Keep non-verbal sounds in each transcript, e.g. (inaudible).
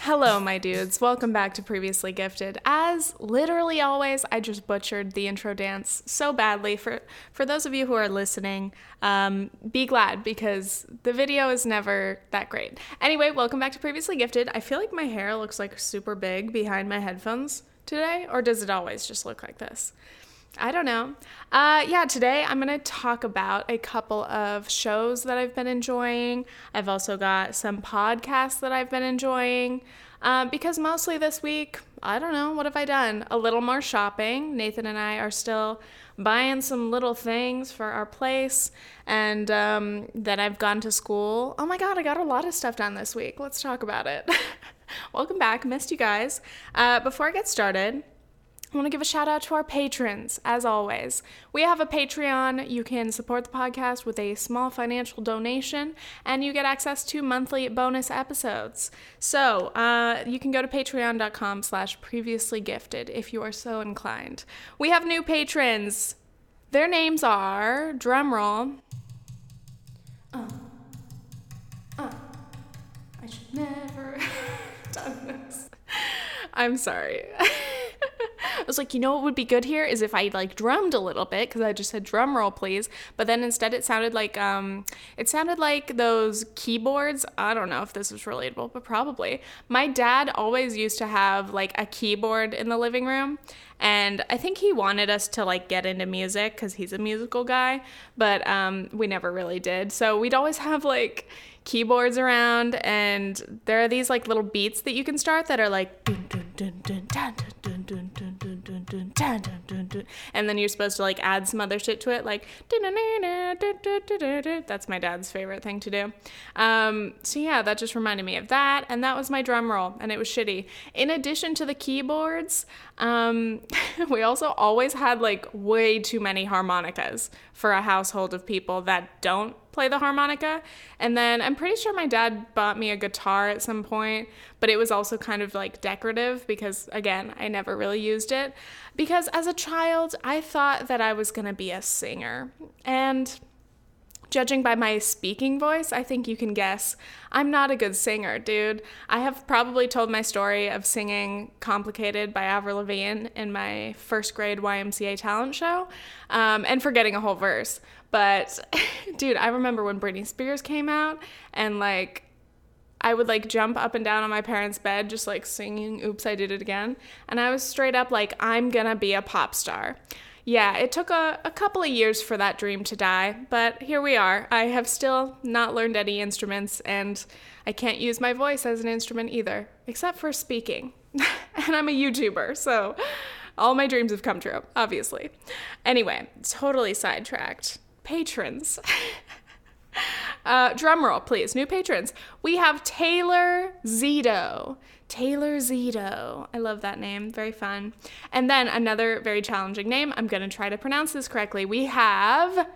Hello, my dudes. Welcome back to Previously Gifted. As literally always, I just butchered the intro dance so badly. For for those of you who are listening, um, be glad because the video is never that great. Anyway, welcome back to Previously Gifted. I feel like my hair looks like super big behind my headphones today, or does it always just look like this? I don't know. Uh, yeah, today I'm going to talk about a couple of shows that I've been enjoying. I've also got some podcasts that I've been enjoying. Um, because mostly this week, I don't know, what have I done? A little more shopping. Nathan and I are still buying some little things for our place. And um, then I've gone to school. Oh my God, I got a lot of stuff done this week. Let's talk about it. (laughs) Welcome back. Missed you guys. Uh, before I get started, I want to give a shout out to our patrons, as always. We have a Patreon. You can support the podcast with a small financial donation, and you get access to monthly bonus episodes. So uh, you can go to patreon.com slash previously gifted if you are so inclined. We have new patrons. Their names are, drumroll. Uh, uh, I should never (laughs) have done this. I'm sorry. (laughs) I was like, you know what would be good here is if I like drummed a little bit because I just said drum roll, please. But then instead it sounded like um, it sounded like those keyboards. I don't know if this is relatable, but probably. My dad always used to have like a keyboard in the living room, and I think he wanted us to like get into music because he's a musical guy, but um, we never really did. So we'd always have like keyboards around and there are these like little beats that you can start that are like dun, dun, and then you're supposed to like add some other shit to it like that's my dad's favorite thing to do. Um, so yeah that just reminded me of that and that was my drum roll and it was shitty. In addition to the keyboards um, (laughs) we also always had like way too many harmonicas for a household of people that don't play the harmonica. And then I'm pretty sure my dad bought me a guitar at some point, but it was also kind of like decorative because, again, I never really used it. Because as a child, I thought that I was going to be a singer. And Judging by my speaking voice, I think you can guess I'm not a good singer, dude. I have probably told my story of singing Complicated by Avril Lavigne in my first grade YMCA talent show um, and forgetting a whole verse. But, (laughs) dude, I remember when Britney Spears came out and like I would like jump up and down on my parents' bed, just like singing Oops, I Did It Again. And I was straight up like, I'm gonna be a pop star yeah, it took a, a couple of years for that dream to die, but here we are. I have still not learned any instruments, and I can't use my voice as an instrument either, except for speaking. (laughs) and I'm a YouTuber, so all my dreams have come true, obviously. Anyway, totally sidetracked. Patrons. (laughs) uh, please. New patrons. We have Taylor Zito. Taylor Zito. I love that name. Very fun. And then another very challenging name. I'm going to try to pronounce this correctly. We have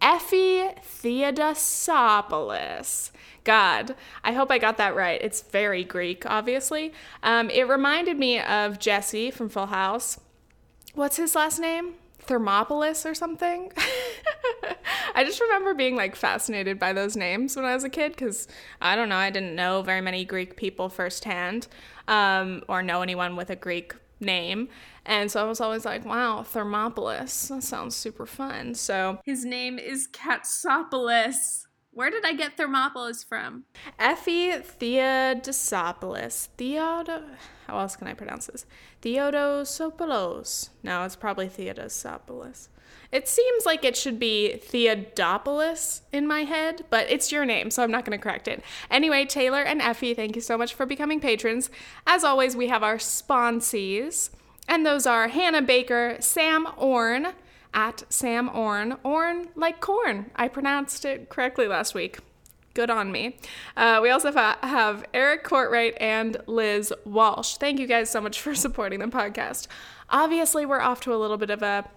Effie Theodosopoulos. God, I hope I got that right. It's very Greek, obviously. Um, it reminded me of Jesse from Full House. What's his last name? Thermopolis or something. (laughs) I just remember being like fascinated by those names when I was a kid because I don't know, I didn't know very many Greek people firsthand um, or know anyone with a Greek name. And so I was always like, wow, Thermopolis. That sounds super fun. So his name is Katsopolis. Where did I get Thermopolis from? Effie Theodosopoulos. Theodo. How else can I pronounce this? Theodosopoulos. No, it's probably Theodosopoulos. It seems like it should be Theodopoulos in my head, but it's your name, so I'm not going to correct it. Anyway, Taylor and Effie, thank you so much for becoming patrons. As always, we have our sponsees, and those are Hannah Baker, Sam Orn, at Sam Orn. Orn like corn. I pronounced it correctly last week. Good on me. Uh, we also have Eric Courtwright and Liz Walsh. Thank you guys so much for (laughs) supporting the podcast. Obviously, we're off to a little bit of a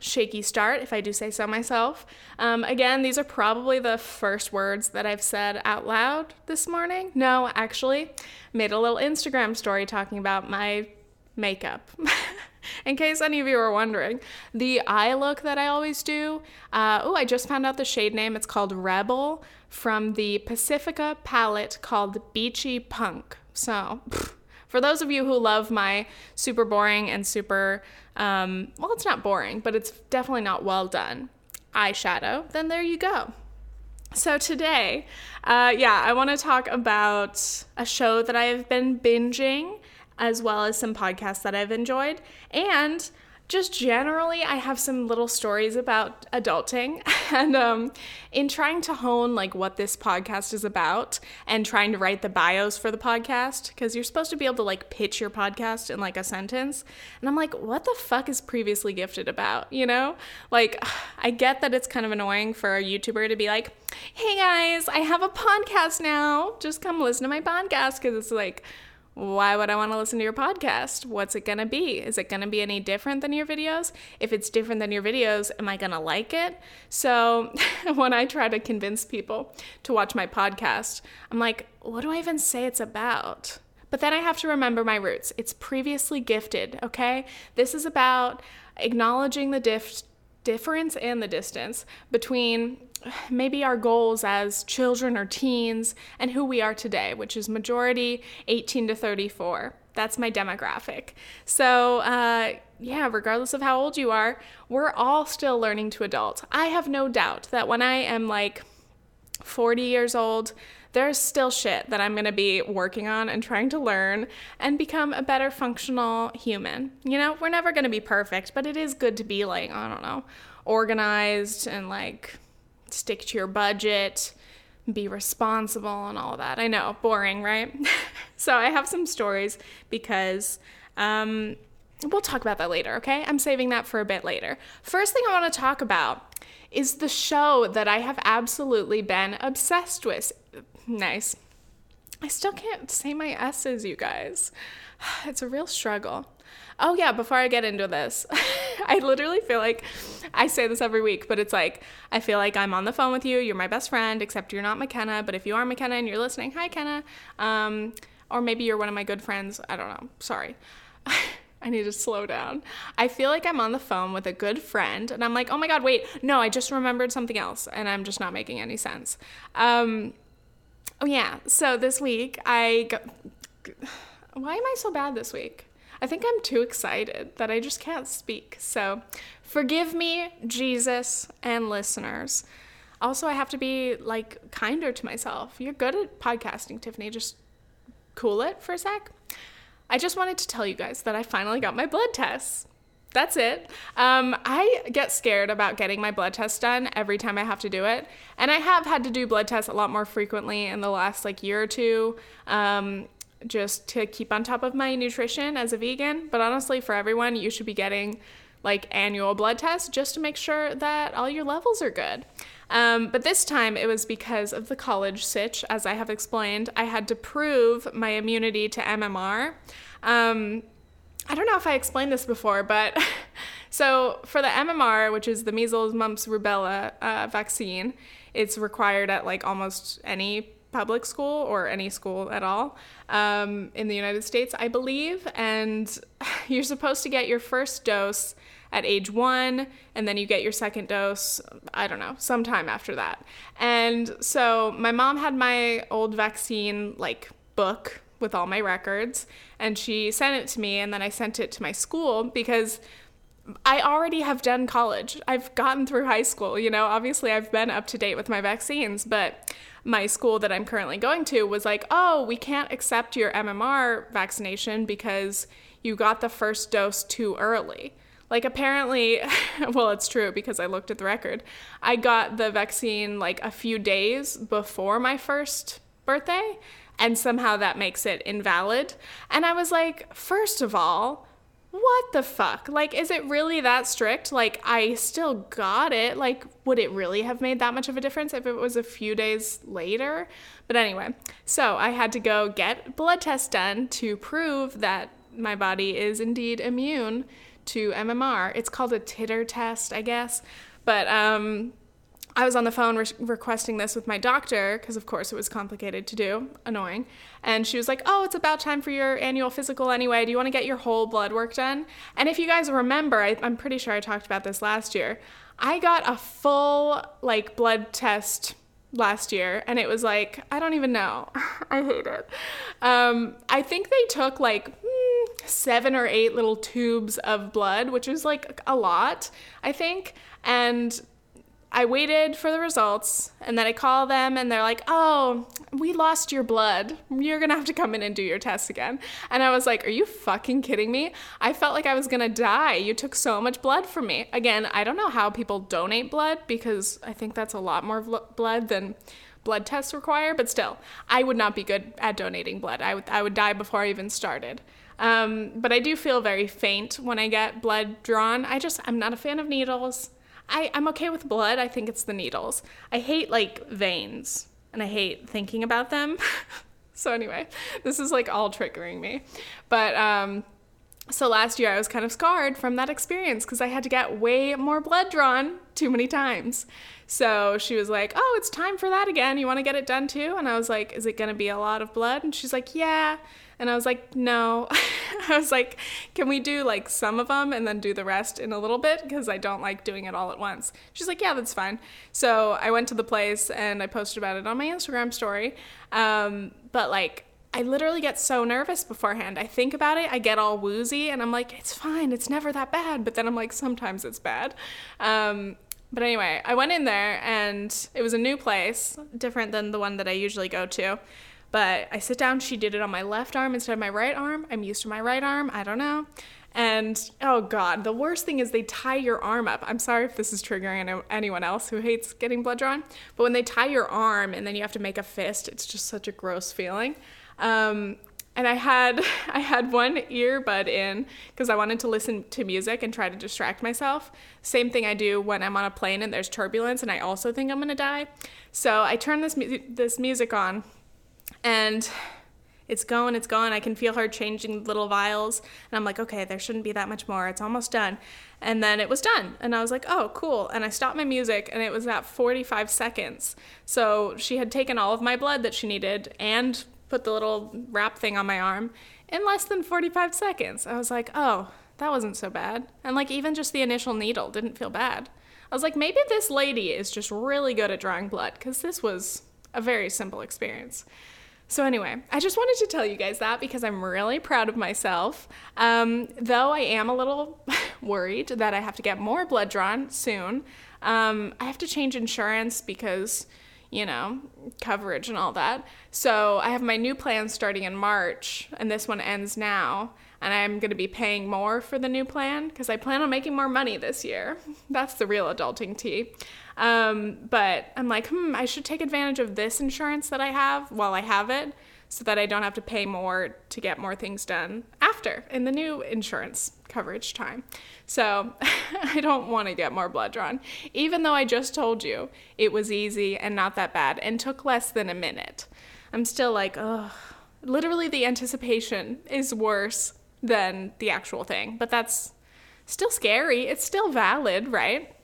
shaky start, if I do say so myself. Um, again, these are probably the first words that I've said out loud this morning. No, actually, made a little Instagram story talking about my makeup. (laughs) In case any of you are wondering, the eye look that I always do, uh, oh, I just found out the shade name. It's called Rebel from the Pacifica palette called Beachy Punk. So, for those of you who love my super boring and super, um, well, it's not boring, but it's definitely not well done eyeshadow, then there you go. So today, uh, yeah, I want to talk about a show that I've been binging, as well as some podcasts that I've enjoyed, and just generally, I have some little stories about adulting. (laughs) And um, in trying to hone like what this podcast is about and trying to write the bios for the podcast, because you're supposed to be able to like pitch your podcast in like a sentence. And I'm like, what the fuck is previously gifted about? You know? Like, (sighs) I get that it's kind of annoying for a YouTuber to be like, hey guys, I have a podcast now. Just come listen to my podcast because it's like, why would I want to listen to your podcast? What's it going to be? Is it going to be any different than your videos? If it's different than your videos, am I going to like it? So, (laughs) when I try to convince people to watch my podcast, I'm like, what do I even say it's about? But then I have to remember my roots. It's previously gifted, okay? This is about acknowledging the dif- difference and the distance between maybe our goals as children or teens and who we are today, which is majority 18 to 34. That's my demographic. So, uh, yeah, regardless of how old you are, we're all still learning to adult. I have no doubt that when I am like 40 years old, there's still shit that I'm gonna be working on and trying to learn and become a better functional human. You know, we're never gonna be perfect, but it is good to be like, I don't know, organized and like stick to your budget, be responsible, and all that. I know, boring, right? (laughs) so I have some stories because um, we'll talk about that later, okay? I'm saving that for a bit later. First thing I want to talk about is the show that I have absolutely been obsessed with. Nice. I still can't say my S's, you guys. (sighs) It's a real struggle. Oh, yeah, before I get into this, (laughs) I literally feel like I say this every week, but it's like, I feel like I'm on the phone with you. You're my best friend, except you're not McKenna. But if you are McKenna and you're listening, hi, Kenna. Um, or maybe you're one of my good friends. I don't know. Sorry. (laughs) I need to slow down. I feel like I'm on the phone with a good friend and I'm like, oh my God, wait, no, I just remembered something else and I'm just not making any sense. Um, oh, yeah. So this week, I. Go- Why am I so bad this week? I think I'm too excited that I just can't speak. So forgive me, Jesus and listeners. Also, I have to be like kinder to myself. You're good at podcasting, Tiffany. Just cool it for a sec. I just wanted to tell you guys that I finally got my blood tests. That's it. Um, I get scared about getting my blood test done every time I have to do it. And I have had to do blood tests a lot more frequently in the last like year or two. Um, just to keep on top of my nutrition as a vegan. But honestly, for everyone, you should be getting like annual blood tests just to make sure that all your levels are good. Um, but this time it was because of the college sitch, as I have explained. I had to prove my immunity to MMR. Um, I don't know if I explained this before, but (laughs) so for the MMR, which is the measles, mumps, rubella uh, vaccine, it's required at like almost any public school or any school at all um, in the United States, I believe. And (laughs) you're supposed to get your first dose at age one, and then you get your second dose, I don't know, sometime after that. And so my mom had my old vaccine like book with all my records, and she sent it to me, and then I sent it to my school because I already have done college. I've gotten through high school. You know, obviously I've been up to date with my vaccines, but my school that I'm currently going to was like, oh, we can't accept your MMR vaccination because you got the first dose too early. Like, apparently, (laughs) well, it's true because I looked at the record. I got the vaccine like a few days before my first birthday, and somehow that makes it invalid. And I was like, first of all, what the fuck? Like, is it really that strict? Like, I still got it. Like, would it really have made that much of a difference if it was a few days later? But anyway, so I had to go get blood tests done to prove that my body is indeed immune to MMR. It's called a titer test, I guess. But um, I was on the phone re- requesting this with my doctor because, of course, it was complicated to do, annoying. And she was like, Oh, it's about time for your annual physical anyway. Do you want to get your whole blood work done? And if you guys remember, I, I'm pretty sure I talked about this last year. I got a full, like, blood test last year and it was like i don't even know (laughs) i hate it um, i think they took like mm, seven or eight little tubes of blood which is like a lot i think and I waited for the results and then I call them and they're like, oh, we lost your blood. You're going to have to come in and do your tests again. And I was like, are you fucking kidding me? I felt like I was going to die. You took so much blood from me. Again, I don't know how people donate blood because I think that's a lot more blood than blood tests require, but still, I would not be good at donating blood. I would, I would die before I even started. Um, but I do feel very faint when I get blood drawn. I just, I'm not a fan of needles. I, I'm okay with blood. I think it's the needles. I hate like veins and I hate thinking about them. (laughs) so anyway, this is like all triggering me. But um so last year I was kind of scarred from that experience because I had to get way more blood drawn too many times. So she was like, "Oh, it's time for that again. You want to get it done too?" And I was like, "Is it going to be a lot of blood?" And she's like, "Yeah." And I was like, no. (laughs) I was like, can we do like some of them and then do the rest in a little bit? Because I don't like doing it all at once. She's like, yeah, that's fine. So I went to the place and I posted about it on my Instagram story. Um, but like, I literally get so nervous beforehand. I think about it, I get all woozy, and I'm like, it's fine, it's never that bad. But then I'm like, sometimes it's bad. Um, but anyway, I went in there and it was a new place, different than the one that I usually go to. But I sit down, she did it on my left arm instead of my right arm. I'm used to my right arm, I don't know. And oh God, the worst thing is they tie your arm up. I'm sorry if this is triggering anyone else who hates getting blood drawn, but when they tie your arm and then you have to make a fist, it's just such a gross feeling. Um, and I had (laughs) I had one earbud in because I wanted to listen to music and try to distract myself. Same thing I do when I'm on a plane and there's turbulence and I also think I'm gonna die. So I turn this mu- this music on and it's going, it's going. I can feel her changing little vials. And I'm like, okay, there shouldn't be that much more. It's almost done. And then it was done. And I was like, oh, cool. And I stopped my music and it was at 45 seconds. So she had taken all of my blood that she needed and put the little wrap thing on my arm in less than 45 seconds. I was like, oh, that wasn't so bad. And like, even just the initial needle didn't feel bad. I was like, maybe this lady is just really good at drawing blood because this was a very simple experience. So, anyway, I just wanted to tell you guys that because I'm really proud of myself. Um, though I am a little (laughs) worried that I have to get more blood drawn soon. Um, I have to change insurance because, you know, coverage and all that. So, I have my new plan starting in March, and this one ends now. And I'm going to be paying more for the new plan because I plan on making more money this year. (laughs) That's the real adulting tea. Um, but I'm like, hmm, I should take advantage of this insurance that I have while I have it so that I don't have to pay more to get more things done after in the new insurance coverage time. So (laughs) I don't want to get more blood drawn, even though I just told you it was easy and not that bad and took less than a minute. I'm still like, oh, literally the anticipation is worse than the actual thing, but that's still scary. It's still valid, right?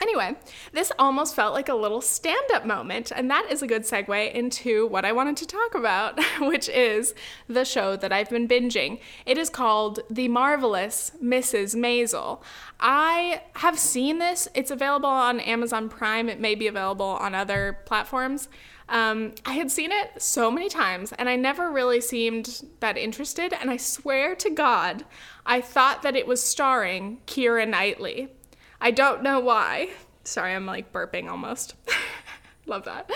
Anyway, this almost felt like a little stand up moment, and that is a good segue into what I wanted to talk about, (laughs) which is the show that I've been binging. It is called The Marvelous Mrs. Maisel. I have seen this, it's available on Amazon Prime, it may be available on other platforms. Um, I had seen it so many times and I never really seemed that interested. And I swear to God, I thought that it was starring Keira Knightley. I don't know why. Sorry, I'm like burping almost. (laughs) Love that.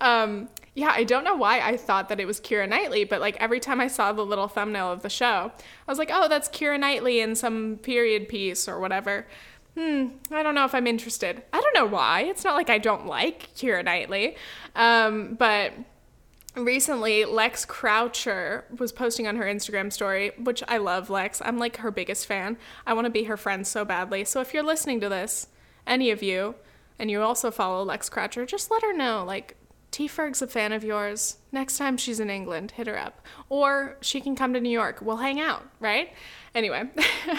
Um, yeah, I don't know why I thought that it was Keira Knightley, but like every time I saw the little thumbnail of the show, I was like, oh, that's Keira Knightley in some period piece or whatever. Hmm, I don't know if I'm interested. I don't know why. It's not like I don't like Keira Knightley. Um, but recently Lex Croucher was posting on her Instagram story, which I love Lex. I'm like her biggest fan. I want to be her friend so badly. So if you're listening to this, any of you, and you also follow Lex Croucher, just let her know like T Ferg's a fan of yours. Next time she's in England, hit her up. Or she can come to New York. We'll hang out, right? Anyway,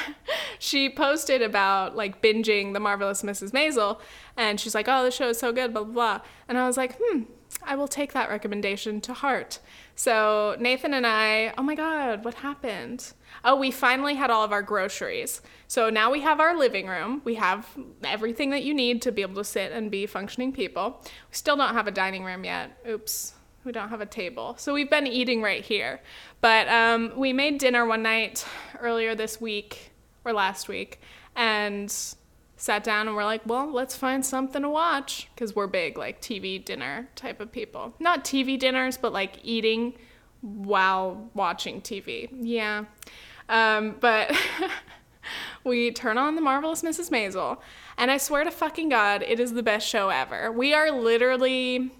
(laughs) she posted about like binging The Marvelous Mrs. Maisel, and she's like, oh, the show is so good, blah, blah, blah. And I was like, hmm, I will take that recommendation to heart. So Nathan and I, oh my God, what happened? Oh, we finally had all of our groceries. So now we have our living room. We have everything that you need to be able to sit and be functioning people. We still don't have a dining room yet. Oops, we don't have a table. So we've been eating right here. But um, we made dinner one night earlier this week or last week and sat down and we're like, well, let's find something to watch because we're big, like TV dinner type of people. Not TV dinners, but like eating while watching TV. Yeah. Um, but (laughs) we turn on The Marvelous Mrs. Maisel, and I swear to fucking God, it is the best show ever. We are literally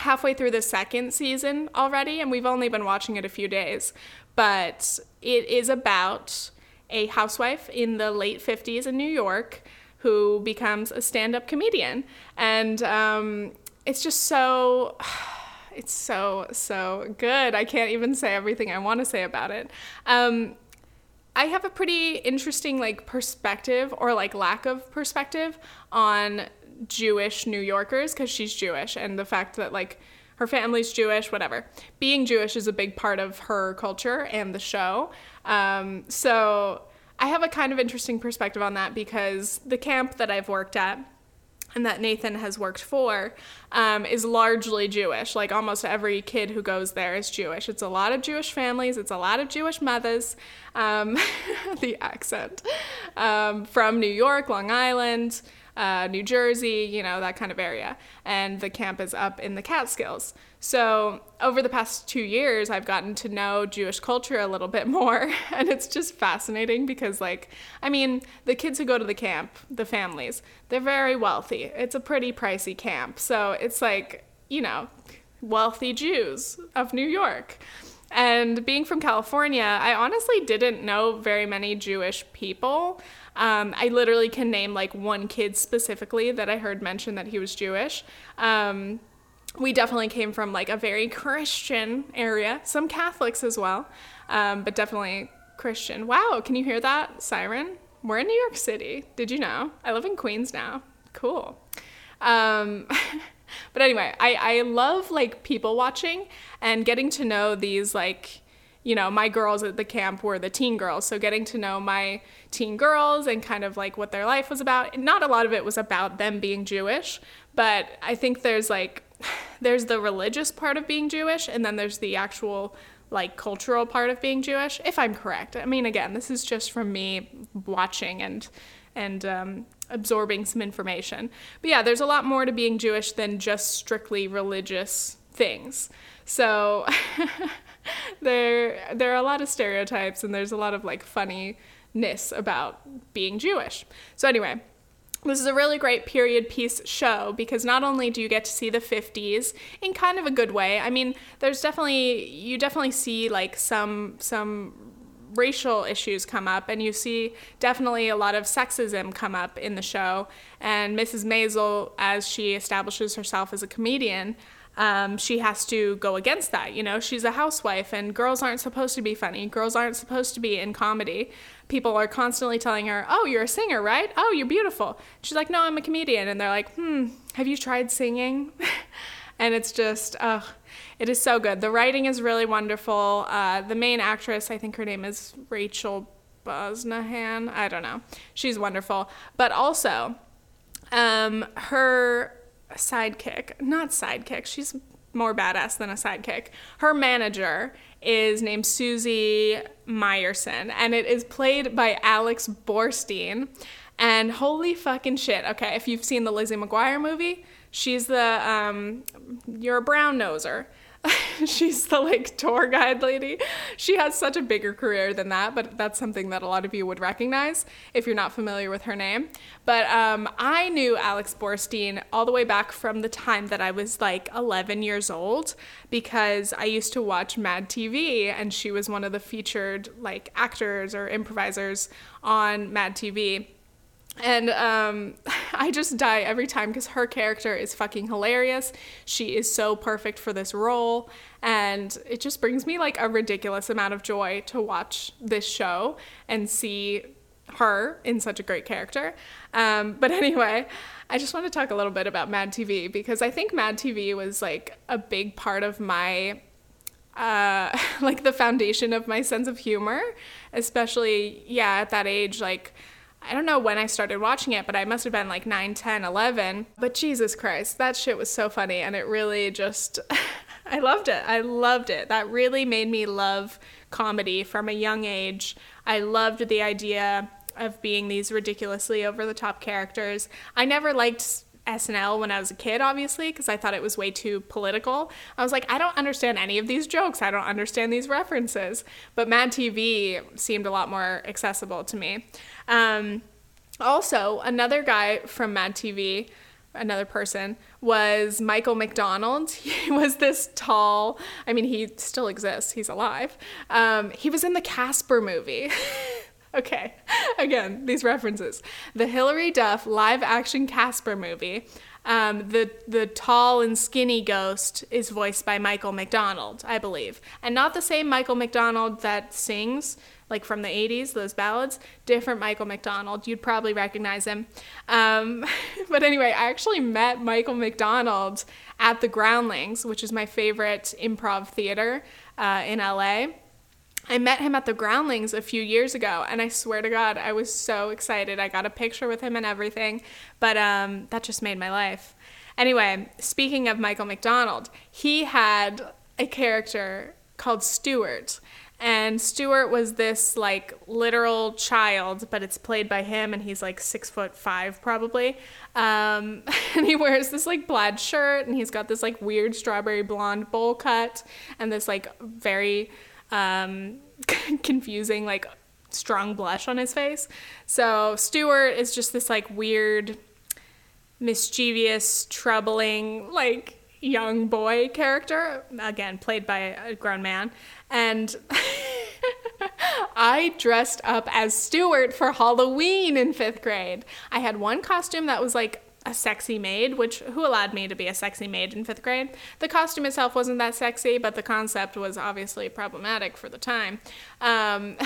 halfway through the second season already, and we've only been watching it a few days. But it is about a housewife in the late 50s in New York who becomes a stand up comedian. And um, it's just so. (sighs) It's so, so good. I can't even say everything I want to say about it. Um, I have a pretty interesting like perspective or like lack of perspective on Jewish New Yorkers because she's Jewish and the fact that like her family's Jewish, whatever. Being Jewish is a big part of her culture and the show. Um, so I have a kind of interesting perspective on that because the camp that I've worked at and that Nathan has worked for um, is largely Jewish. Like almost every kid who goes there is Jewish. It's a lot of Jewish families, it's a lot of Jewish mothers. Um, (laughs) the accent um, from New York, Long Island uh, New Jersey, you know, that kind of area. And the camp is up in the Catskills. So over the past two years, I've gotten to know Jewish culture a little bit (laughs) more. And it's just fascinating because, like, I mean, the kids who go to the camp, the families, they're very wealthy. It's a pretty pricey camp. So it's like, you know, wealthy Jews of New York. And being from California, I honestly didn't know very many Jewish people. Um, I literally can name like one kid specifically that I heard mention that he was Jewish. Um, we definitely came from like a very Christian area, some Catholics as well, um, but definitely Christian. Wow, can you hear that siren? We're in New York City. Did you know? I live in Queens now. Cool. Um, (laughs) but anyway, I, I love like people watching and getting to know these like you know, my girls at the camp were the teen girls. So getting to know my teen girls and kind of like what their life was about. Not a lot of it was about them being Jewish, but I think there's like, (sighs) there's the religious part of being Jewish, and then there's the actual like cultural part of being Jewish, if I'm correct. I mean, again, this is just from me watching and and um, absorbing some information. But yeah, there's a lot more to being Jewish than just strictly religious things. So (laughs) (laughs) there there are a lot of stereotypes and there's a lot of like funniness about being Jewish. So anyway, this is a really great period piece show because not only do you get to see the 50s in kind of a good way. I mean, there's definitely you definitely see like some some racial issues come up and you see definitely a lot of sexism come up in the show and Mrs. Maisel as she establishes herself as a comedian um, she has to go against that. You know, she's a housewife, and girls aren't supposed to be funny. Girls aren't supposed to be in comedy. People are constantly telling her, "Oh, you're a singer, right? Oh, you're beautiful." She's like, "No, I'm a comedian," and they're like, "Hmm, have you tried singing?" (laughs) and it's just, oh, it is so good. The writing is really wonderful. Uh, the main actress, I think her name is Rachel Brosnahan. I don't know. She's wonderful, but also, um, her sidekick, not sidekick, she's more badass than a sidekick. Her manager is named Susie Myerson, and it is played by Alex Borstein. And holy fucking shit. Okay, if you've seen the Lizzie McGuire movie, she's the, um, you're a brown noser. (laughs) she's the like tour guide lady. She has such a bigger career than that, but that's something that a lot of you would recognize if you're not familiar with her name. But um, I knew Alex Borstein all the way back from the time that I was like 11 years old because I used to watch Mad TV and she was one of the featured like actors or improvisers on Mad TV And um, (laughs) I just die every time because her character is fucking hilarious. She is so perfect for this role. And it just brings me like a ridiculous amount of joy to watch this show and see her in such a great character. Um, but (laughs) anyway, I just want to talk a little bit about Mad TV because I think Mad TV was like a big part of my uh, (laughs) like the foundation of my sense of humor, especially, yeah, at that age, like, I don't know when I started watching it, but I must have been like 9, 10, 11. But Jesus Christ, that shit was so funny. And it really just, (laughs) I loved it. I loved it. That really made me love comedy from a young age. I loved the idea of being these ridiculously over the top characters. I never liked SNL when I was a kid, obviously, because I thought it was way too political. I was like, I don't understand any of these jokes. I don't understand these references. But Mad TV seemed a lot more accessible to me. Um, also, another guy from Mad TV, another person, was Michael McDonald. (laughs) He was this tall, I mean, he still exists, he's alive. Um, he was in the Casper movie. (laughs) (laughs) Okay, (laughs) again, these references. The Hilary Duff live action Casper movie. Um, the the tall and skinny ghost is voiced by Michael McDonald, I believe, and not the same Michael McDonald that sings like from the 80s, those ballads. Different Michael McDonald. You'd probably recognize him. Um, (laughs) but anyway, I actually met Michael McDonald at the Groundlings, which is my favorite improv theater uh, in LA. I met him at the Groundlings a few years ago, and I swear to God, I was so excited. I got a picture with him and everything, but um, that just made my life. Anyway, speaking of Michael McDonald, he had a character called Stuart. And Stuart was this like literal child, but it's played by him, and he's like six foot five probably. Um, (laughs) and he wears this like plaid shirt, and he's got this like weird strawberry blonde bowl cut, and this like very um, (laughs) confusing, like strong blush on his face. So Stuart is just this like weird, mischievous, troubling, like young boy character, again, played by a grown man. And (laughs) I dressed up as Stuart for Halloween in fifth grade. I had one costume that was like a sexy maid, which who allowed me to be a sexy maid in fifth grade? The costume itself wasn't that sexy, but the concept was obviously problematic for the time. Um,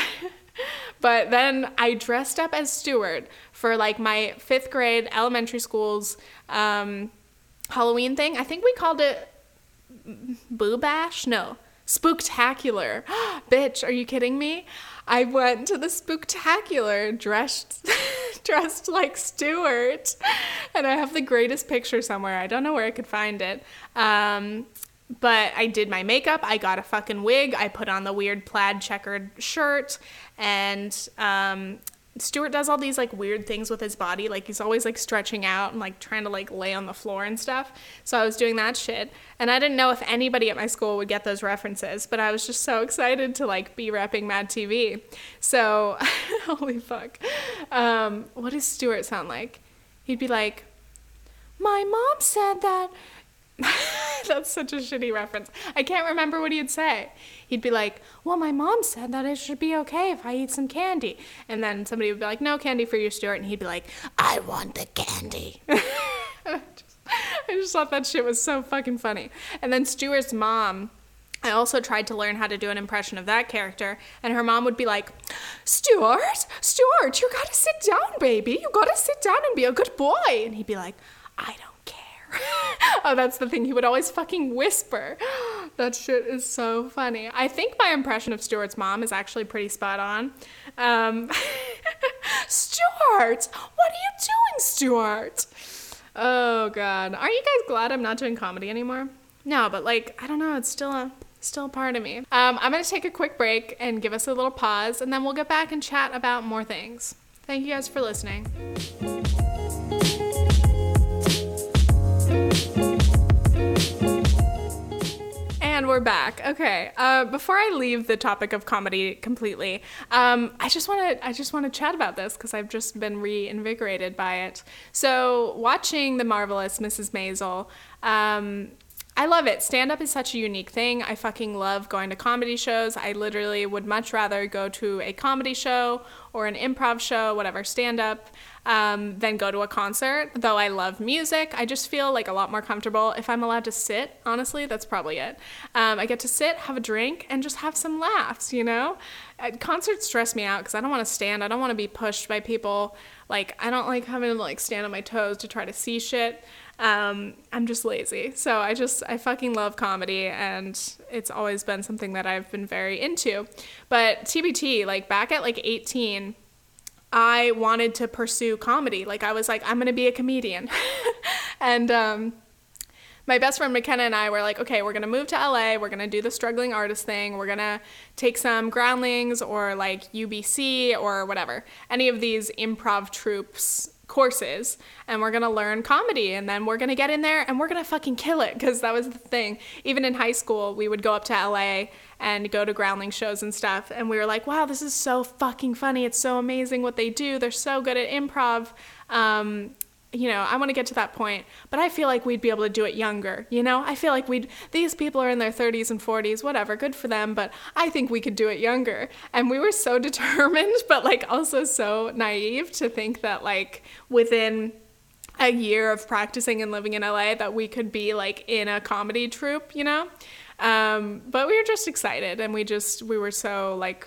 (laughs) but then I dressed up as Stuart for like my fifth grade elementary school's um, Halloween thing. I think we called it Boo Bash? No. Spooktacular. (gasps) Bitch, are you kidding me? I went to the Spooktacular dressed (laughs) dressed like Stuart, and I have the greatest picture somewhere. I don't know where I could find it. Um, but I did my makeup. I got a fucking wig. I put on the weird plaid checkered shirt, and um, Stuart does all these like weird things with his body. Like he's always like stretching out and like trying to like lay on the floor and stuff. So I was doing that shit. And I didn't know if anybody at my school would get those references, but I was just so excited to like be repping Mad TV. So (laughs) holy fuck. Um, what does Stuart sound like? He'd be like, My mom said that (laughs) That's such a shitty reference. I can't remember what he'd say. He'd be like, Well, my mom said that it should be okay if I eat some candy. And then somebody would be like, No candy for you, Stuart. And he'd be like, I want the candy. I, (laughs) just, I just thought that shit was so fucking funny. And then Stuart's mom. I also tried to learn how to do an impression of that character, and her mom would be like, Stuart, Stuart, you gotta sit down, baby. You gotta sit down and be a good boy. And he'd be like, I don't (laughs) oh, that's the thing. He would always fucking whisper. (gasps) that shit is so funny. I think my impression of Stuart's mom is actually pretty spot on. Um, (laughs) Stuart, what are you doing, Stuart? Oh God, are you guys glad I'm not doing comedy anymore? No, but like I don't know. It's still a still part of me. Um, I'm gonna take a quick break and give us a little pause, and then we'll get back and chat about more things. Thank you guys for listening. And we're back. Okay. Uh, before I leave the topic of comedy completely, um, I just want to I just want to chat about this because I've just been reinvigorated by it. So watching the marvelous Mrs. Maisel. Um, I love it. Stand up is such a unique thing. I fucking love going to comedy shows. I literally would much rather go to a comedy show or an improv show, whatever, stand up. Um, than go to a concert. Though I love music, I just feel like a lot more comfortable if I'm allowed to sit. Honestly, that's probably it. Um, I get to sit, have a drink, and just have some laughs. You know, uh, concerts stress me out because I don't want to stand. I don't want to be pushed by people. Like I don't like having to like stand on my toes to try to see shit. Um, I'm just lazy. So I just, I fucking love comedy and it's always been something that I've been very into. But TBT, like back at like 18, I wanted to pursue comedy. Like I was like, I'm to be a comedian. (laughs) and, um, my best friend McKenna and I were like, okay, we're gonna move to LA. We're gonna do the struggling artist thing. We're gonna take some groundlings or like UBC or whatever, any of these improv troupes courses and we're going to learn comedy and then we're going to get in there and we're going to fucking kill it because that was the thing. Even in high school, we would go up to LA and go to groundling shows and stuff and we were like, "Wow, this is so fucking funny. It's so amazing what they do. They're so good at improv." Um, you know, I want to get to that point, but I feel like we'd be able to do it younger. You know, I feel like we'd, these people are in their 30s and 40s, whatever, good for them, but I think we could do it younger. And we were so (laughs) determined, but like also so naive to think that like within a year of practicing and living in LA that we could be like in a comedy troupe, you know? Um, but we were just excited and we just, we were so like,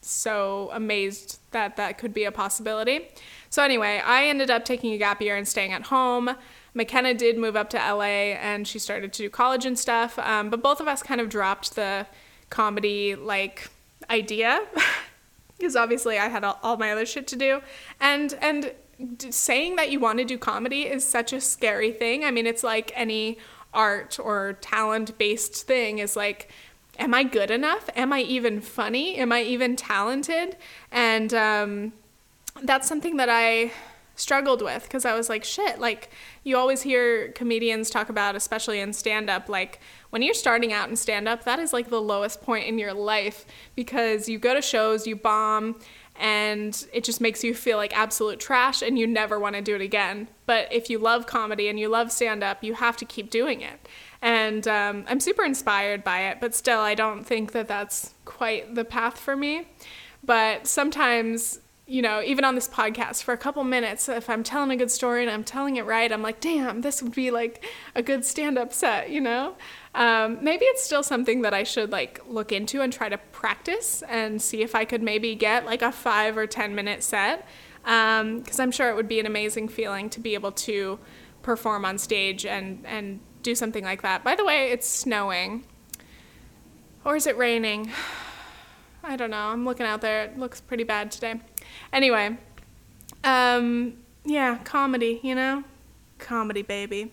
so amazed that that could be a possibility. So anyway, I ended up taking a gap year and staying at home. McKenna did move up to LA and she started to do college and stuff. Um, but both of us kind of dropped the comedy like idea (laughs) because obviously I had all, all my other shit to do. And and saying that you want to do comedy is such a scary thing. I mean, it's like any art or talent based thing is like am I good enough? Am I even funny? Am I even talented? And um, that's something that I struggled with because I was like, shit, like you always hear comedians talk about, especially in stand up, like when you're starting out in stand up, that is like the lowest point in your life because you go to shows, you bomb, and it just makes you feel like absolute trash and you never want to do it again. But if you love comedy and you love stand up, you have to keep doing it. And um, I'm super inspired by it, but still, I don't think that that's quite the path for me. But sometimes you know, even on this podcast for a couple minutes, if I'm telling a good story and I'm telling it right, I'm like, damn, this would be like a good stand up set, you know? Um, maybe it's still something that I should like look into and try to practice and see if I could maybe get like a five or 10 minute set. Because um, I'm sure it would be an amazing feeling to be able to perform on stage and, and do something like that. By the way, it's snowing. Or is it raining? (sighs) I don't know. I'm looking out there. It looks pretty bad today. Anyway, um, yeah, comedy, you know? Comedy, baby.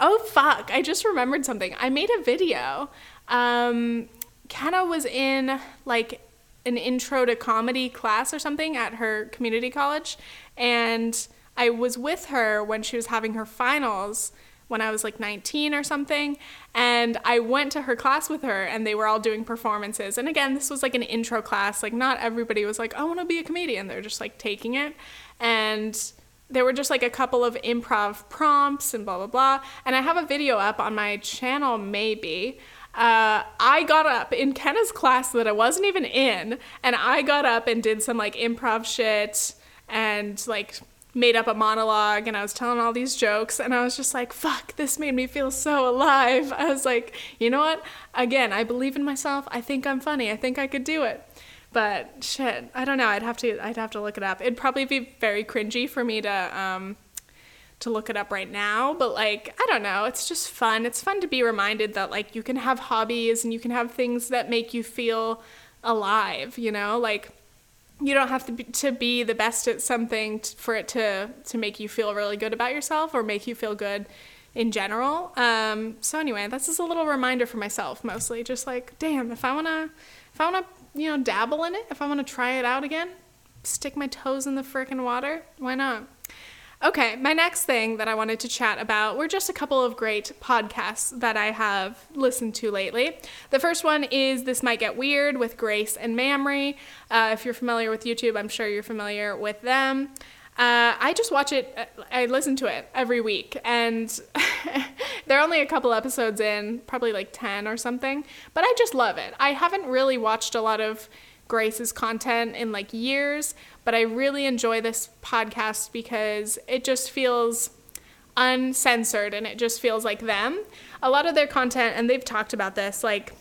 Oh, fuck. I just remembered something. I made a video. Um, Kenna was in like an intro to comedy class or something at her community college. And I was with her when she was having her finals when I was like 19 or something. And I went to her class with her and they were all doing performances. And again, this was like an intro class. Like, not everybody was like, I want to be a comedian. They're just like taking it. And there were just like a couple of improv prompts and blah, blah, blah. And I have a video up on my channel, maybe. Uh, I got up in Kenna's class that I wasn't even in, and I got up and did some like improv shit and like made up a monologue and I was telling all these jokes and I was just like, fuck, this made me feel so alive. I was like, you know what? Again, I believe in myself. I think I'm funny. I think I could do it. But shit, I don't know. I'd have to I'd have to look it up. It'd probably be very cringy for me to um to look it up right now, but like, I don't know, it's just fun. It's fun to be reminded that like you can have hobbies and you can have things that make you feel alive, you know? Like you don't have to be, to be the best at something t- for it to to make you feel really good about yourself or make you feel good in general. Um, so anyway, that's just a little reminder for myself, mostly just like, damn, if I wanna, if I wanna, you know, dabble in it, if I wanna try it out again, stick my toes in the frickin' water, why not? Okay, my next thing that I wanted to chat about were just a couple of great podcasts that I have listened to lately. The first one is This Might Get Weird with Grace and Mamrie. Uh, if you're familiar with YouTube, I'm sure you're familiar with them. Uh, I just watch it, I listen to it every week, and (laughs) they're only a couple episodes in, probably like 10 or something, but I just love it. I haven't really watched a lot of Grace's content in like years, but I really enjoy this podcast because it just feels uncensored and it just feels like them. A lot of their content, and they've talked about this, like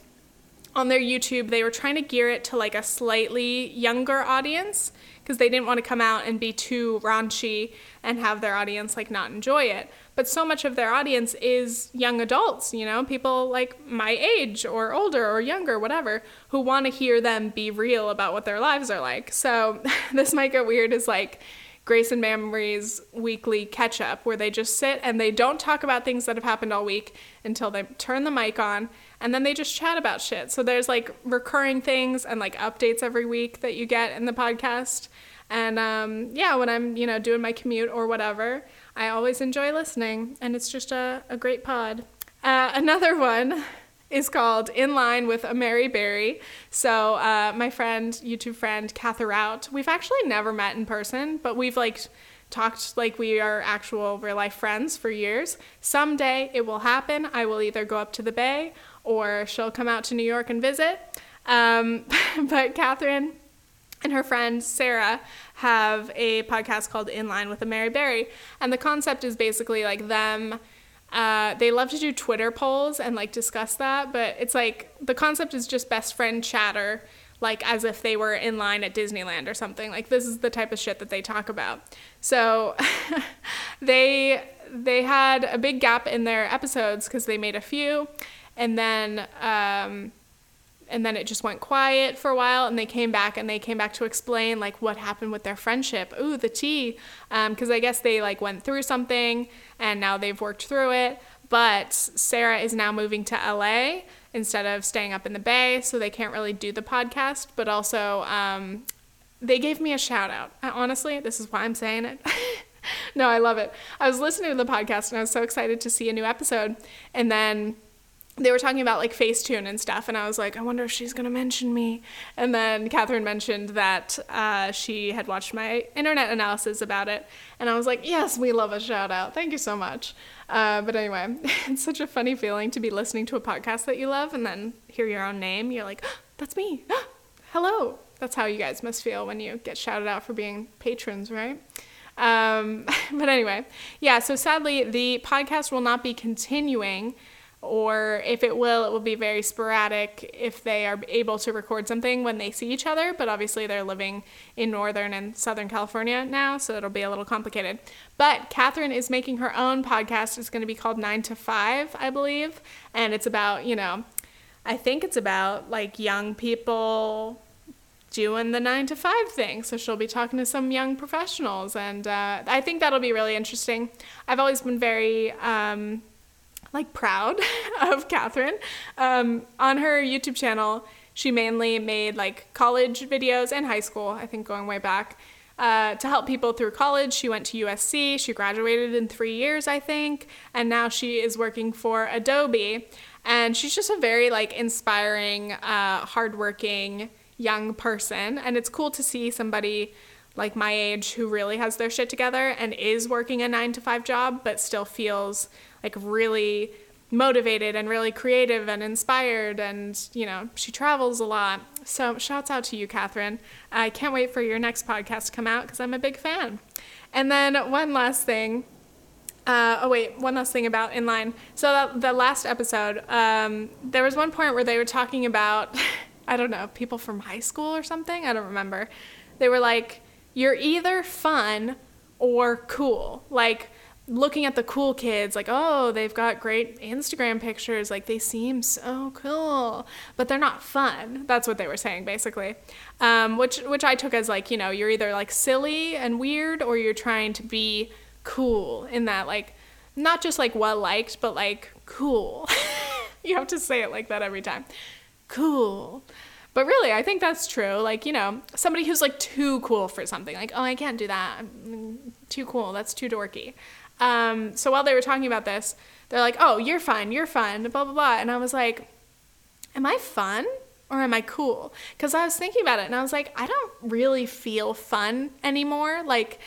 on their YouTube, they were trying to gear it to like a slightly younger audience because they didn't want to come out and be too raunchy and have their audience like not enjoy it. But so much of their audience is young adults, you know, people like my age or older or younger, whatever, who want to hear them be real about what their lives are like. So (laughs) this might get weird is like Grace and Mamrie's weekly catch up where they just sit and they don't talk about things that have happened all week until they turn the mic on and then they just chat about shit. So there's like recurring things and like updates every week that you get in the podcast. And um, yeah, when I'm, you know, doing my commute or whatever, I always enjoy listening and it's just a, a great pod. Uh, another one is called In Line with a Mary Berry. So uh, my friend, YouTube friend, Katha Rout, we've actually never met in person, but we've like talked like we are actual real life friends for years. Someday it will happen. I will either go up to the Bay or she'll come out to New York and visit. Um, (laughs) but Catherine and her friend Sarah have a podcast called In Line with a Mary Berry. And the concept is basically like them uh, they love to do Twitter polls and like discuss that, but it's like the concept is just best friend chatter, like as if they were in line at Disneyland or something. Like this is the type of shit that they talk about. So (laughs) they they had a big gap in their episodes because they made a few, and then um, and then it just went quiet for a while and they came back and they came back to explain like what happened with their friendship. Ooh the tea. Because um, i guess they like went through something and now they've worked through it. But sarah is now moving to la instead of staying up in the bay so they can't really do the podcast. But also um, they gave me a shout out. Honestly this is why i'm saying it. (laughs) No i love it. I was listening to the podcast and i was so excited to see a new episode. And then they were talking about like Facetune and stuff, and I was like, I wonder if she's gonna mention me. And then Catherine mentioned that uh, she had watched my internet analysis about it, and I was like, yes, we love a shout out. Thank you so much. Uh, but anyway, (laughs) it's such a funny feeling to be listening to a podcast that you love and then hear your own name. You're like, oh, that's me. Hello. That's how you guys must feel when you get shouted out for being patrons, right? Um, (laughs) but anyway, yeah. So sadly, the podcast will not be continuing or if it will, it will be very sporadic if they are able to record something when they see each other. But obviously, they're living in Northern and Southern California now, so it'll be a little complicated. But Catherine is making her own podcast. It's going to be called Nine to Five, I believe. And it's about, you know, I think it's about like young people doing the nine to five thing. So she'll be talking to some young professionals. And uh, I think that'll be really interesting. I've always been very, um, like proud (laughs) of Catherine. Um, on her YouTube channel, she mainly made like college videos and high school, I think going way back. Uh, to help people through college, she went to USC. She graduated in three years, I think, and now she is working for Adobe. And she's just a very like inspiring, uh, hardworking young person. And it's cool to see somebody like my age who really has their shit together and is working a nine to five job, but still feels like really motivated and really creative and inspired and you know she travels a lot. So shouts out to you catherine. I can't wait for your next podcast to come out because i'm a big fan. And then one last thing uh, oh wait one last thing about inline so the last episode um, there was one point where they were talking about (laughs) i don't know people from high school or something? I don't remember. They were like you're either fun or cool. Like looking at the cool kids like oh they've got great instagram pictures like they seem so cool. But they're not fun. That's what they were saying basically. Um, which which i took as like you know you're either like silly and weird or you're trying to be cool in that like not just like well liked but like cool. (laughs) You have to say it like that every time. Cool but really i think that's true like you know somebody who's like too cool for something like oh i can't do that I'm too cool that's too dorky um, so while they were talking about this, they're like, "Oh, you're fun, you're fun," blah blah blah, and I was like, "Am I fun?" Or am I cool? Because I was thinking about it and I was like, I don't really feel fun anymore. Like,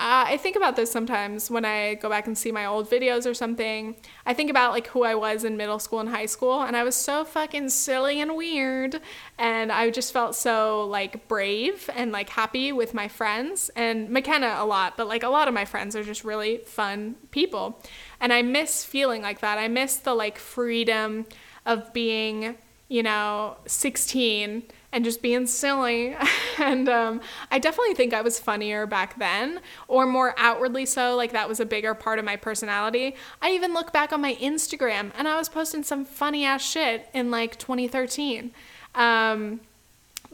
uh, I think about this sometimes when I go back and see my old videos or something. I think about like who I was in middle school and high school, and I was so fucking silly and weird, and I just felt so like brave and like happy with my friends and McKenna a lot, but like a lot of my friends are just really fun people, and I miss feeling like that. I miss the like freedom of being, you know, 16 and just being silly. (laughs) and um, I definitely think I was funnier back then, or more outwardly so. Like that was a bigger part of my personality. I even look back on my Instagram and I was posting some funny ass shit in like 2013. Um,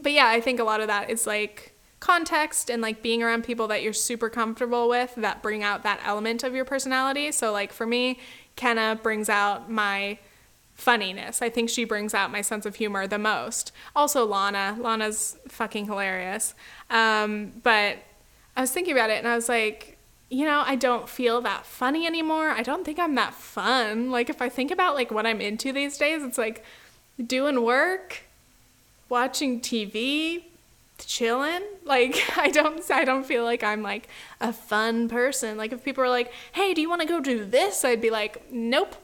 but yeah, I think a lot of that is like context and like being around people that you're super comfortable with that bring out that element of your personality. So, like for me, Kenna brings out my funniness. I think she brings out my sense of humor the most. Also, Lana. Lana's fucking hilarious. Um, but I was thinking about it and I was like, you know, I don't feel that funny anymore. I don't think I'm that fun. Like, if I think about like what I'm into these days, it's like doing work, watching TV, chilling. Like, (laughs) I don't, I don't feel like I'm like a fun person. Like, if people are like, "Hey, do you want to go do this?" I'd be like, "Nope."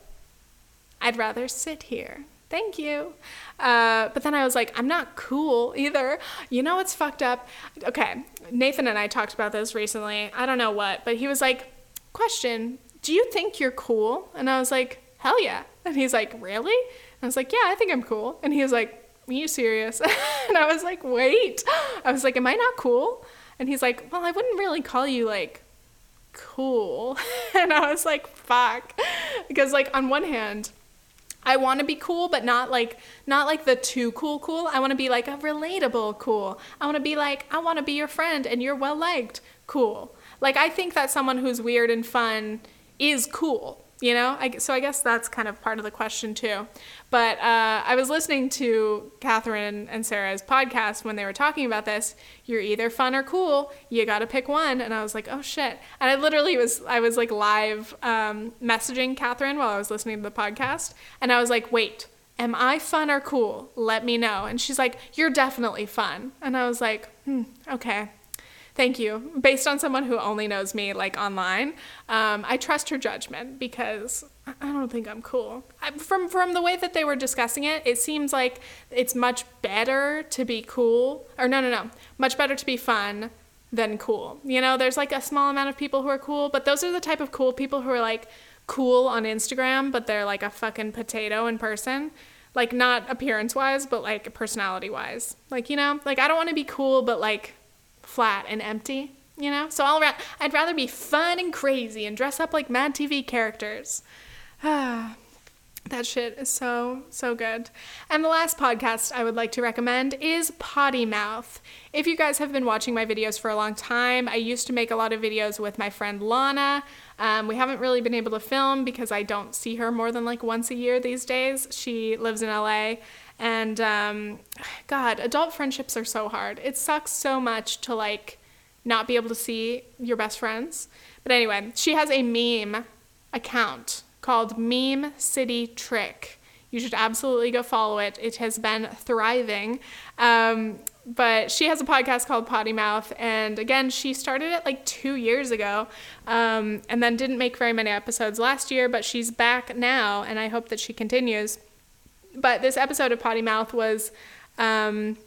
I'd rather sit here. Thank you. Uh, but then I was like, I'm not cool either. You know what's fucked up? Okay, Nathan and I talked about this recently. I don't know what, but he was like, Question, do you think you're cool? And I was like, Hell yeah. And he's like, Really? And I was like, Yeah, I think I'm cool. And he was like, Are you serious? (laughs) and I was like, Wait. I was like, Am I not cool? And he's like, Well, I wouldn't really call you like cool. (laughs) and I was like, Fuck. Because, like, on one hand, I want to be cool, but not like not like the too cool cool. I want to be like a relatable cool. I want to be like I want to be your friend and you're well liked cool. Like I think that someone who's weird and fun is cool you know? I, so i guess that's kind of part of the question too. But uh, i was listening to catherine and sarah's podcast when they were talking about this. You're either fun or cool. You gotta pick one. And i was like oh shit. And i literally was i was like live um, messaging catherine while i was listening to the podcast. And i was like wait am i fun or cool? Let me know. And she's like you're definitely fun. And i was like hmm, okay Thank you. Based on someone who only knows me like online, um, I trust her judgment because I don't think I'm cool. I, from from the way that they were discussing it, it seems like it's much better to be cool. Or no, no, no, much better to be fun than cool. You know, there's like a small amount of people who are cool, but those are the type of cool people who are like cool on Instagram, but they're like a fucking potato in person. Like not appearance wise, but like personality wise. Like you know, like I don't want to be cool, but like flat and empty, you know? So I'll ra- I'd rather be fun and crazy and dress up like Mad TV characters. Ah. (sighs) That shit is so, so good. And the last podcast I would like to recommend is Potty Mouth. If you guys have been watching my videos for a long time, I used to make a lot of videos with my friend Lana. Um, we haven't really been able to film because I don't see her more than like once a year these days. She lives in LA and um, God, adult friendships are so hard. It sucks so much to like not be able to see your best friends. But anyway, she has a meme account called Meme City Trick. You should absolutely go follow it. It has been thriving. Um, but she has a podcast called Potty Mouth, and again, she started it like two years ago, um, and then didn't make very many episodes last year. But she's back now, and I hope that she continues. But this episode of Potty Mouth was um,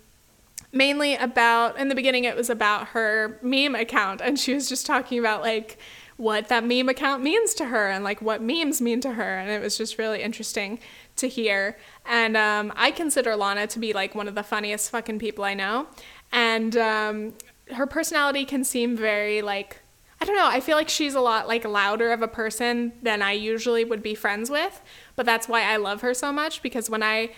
mainly about, in the beginning, it was about her meme account. And she was just talking about like what that meme account means to her and like what memes mean to her. And it was just really interesting to hear. And um, I consider Lana to be like one of the funniest fucking people I know. And um, her personality can seem very like, don't know, I feel like she's a lot like louder of a person than I usually would be friends with. But that's why I love her so much because when I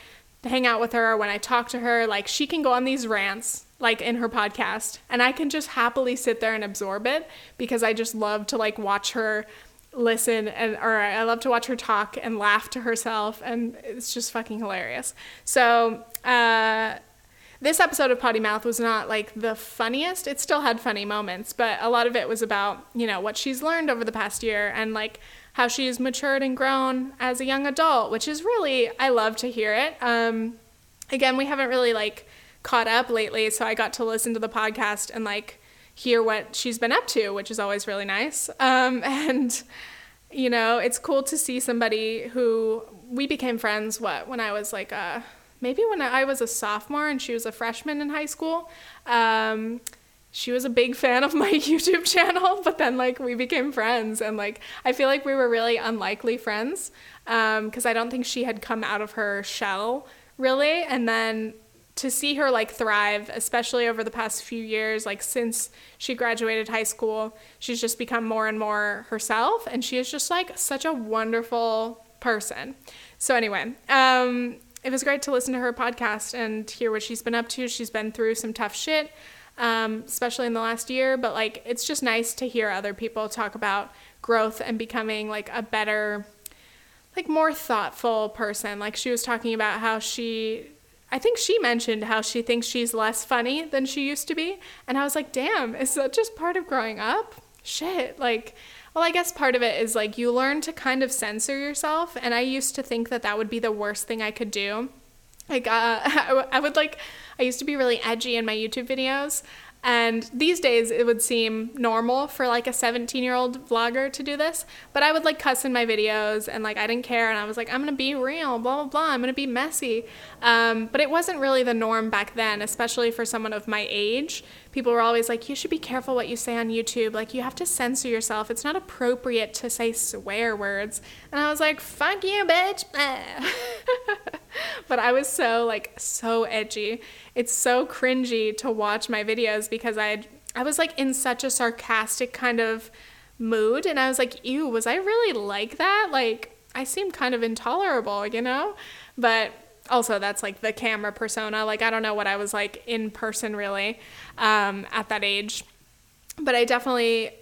hang out with her, or when I talk to her, like she can go on these rants like in her podcast and I can just happily sit there and absorb it because I just love to like watch her listen and or I love to watch her talk and laugh to herself and it's just fucking hilarious. So, uh this episode of Potty Mouth was not like the funniest. It still had funny moments, but a lot of it was about, you know, what she's learned over the past year and like how she's matured and grown as a young adult, which is really, I love to hear it. Um, again, we haven't really like caught up lately, so I got to listen to the podcast and like hear what she's been up to, which is always really nice. Um, (laughs) and you know, it's cool to see somebody who we became friends. What when I was like a maybe when I was a sophomore and she was a freshman in high school. Um, she was a big fan of my (laughs) YouTube channel, but then like we became friends, and like I feel like we were really unlikely friends because um, I don't think she had come out of her shell really, and then to see her like thrive, especially over the past few years, like since she graduated high school, she's just become more and more herself, and she is just like such a wonderful person. So anyway, um, it was great to listen to her podcast and hear what she's been up to. She's been through some tough shit, um, especially in the last year, but like it's just nice to hear other people talk about growth and becoming like a better, like more thoughtful person. Like she was talking about how she I think she mentioned how she thinks she's less funny than she used to be. And I was like, damn, is that just part of growing up? Shit. Like, well, I guess part of it is like you learn to kind of censor yourself. And I used to think that that would be the worst thing I could do. Like, uh, (laughs) I would like, I used to be really edgy in my YouTube videos. And these days it would seem normal for like a 17 year old vlogger to do this, but I would like cuss in my videos and like I didn't care and I was like, I'm gonna be real, blah, blah, blah, I'm gonna be messy. Um, but it wasn't really the norm back then, especially for someone of my age. People were always like, you should be careful what you say on YouTube. Like, you have to censor yourself. It's not appropriate to say swear words. And I was like, fuck you, bitch. (laughs) but I was so, like, so edgy it's so cringy to watch my videos because I I was like in such a sarcastic kind of mood and I was like, "Ew, was I really like that?" Like I seem kind of intolerable, you know? But also that's like the camera persona. Like I don't know what I was like in person really um, at that age. But I definitely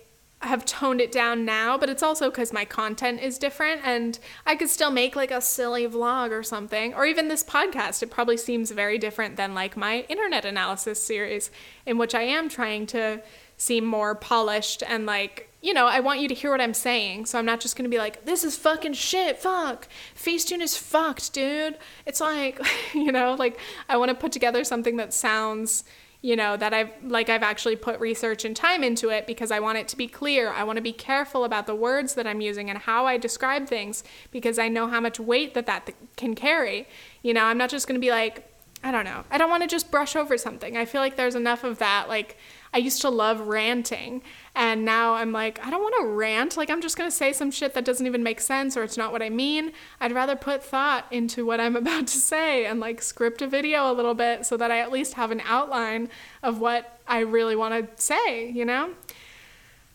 have toned it down now, but it's also because my content is different and I could still make like a silly vlog or something, or even this podcast. It probably seems very different than like my internet analysis series, in which I am trying to seem more polished and like, you know, I want you to hear what I'm saying. So I'm not just gonna be like, this is fucking shit, fuck. Facetune is fucked, dude. It's like, (laughs) you know, like I wanna put together something that sounds you know that I've like I've actually put research and time into it because I want it to be clear. I want to be careful about the words that I'm using and how I describe things because I know how much weight that that can carry. You know, I'm not just to be like I don't know. I don't want to just brush over something. I feel like there's enough of that like I used to love ranting and now I'm like, I don't want to rant. Like, I'm just going to say some shit that doesn't even make sense or it's not what I mean. I'd rather put thought into what I'm (laughs) about to say and like script a video a little bit so that I at least have an outline of what I really want to say, you know?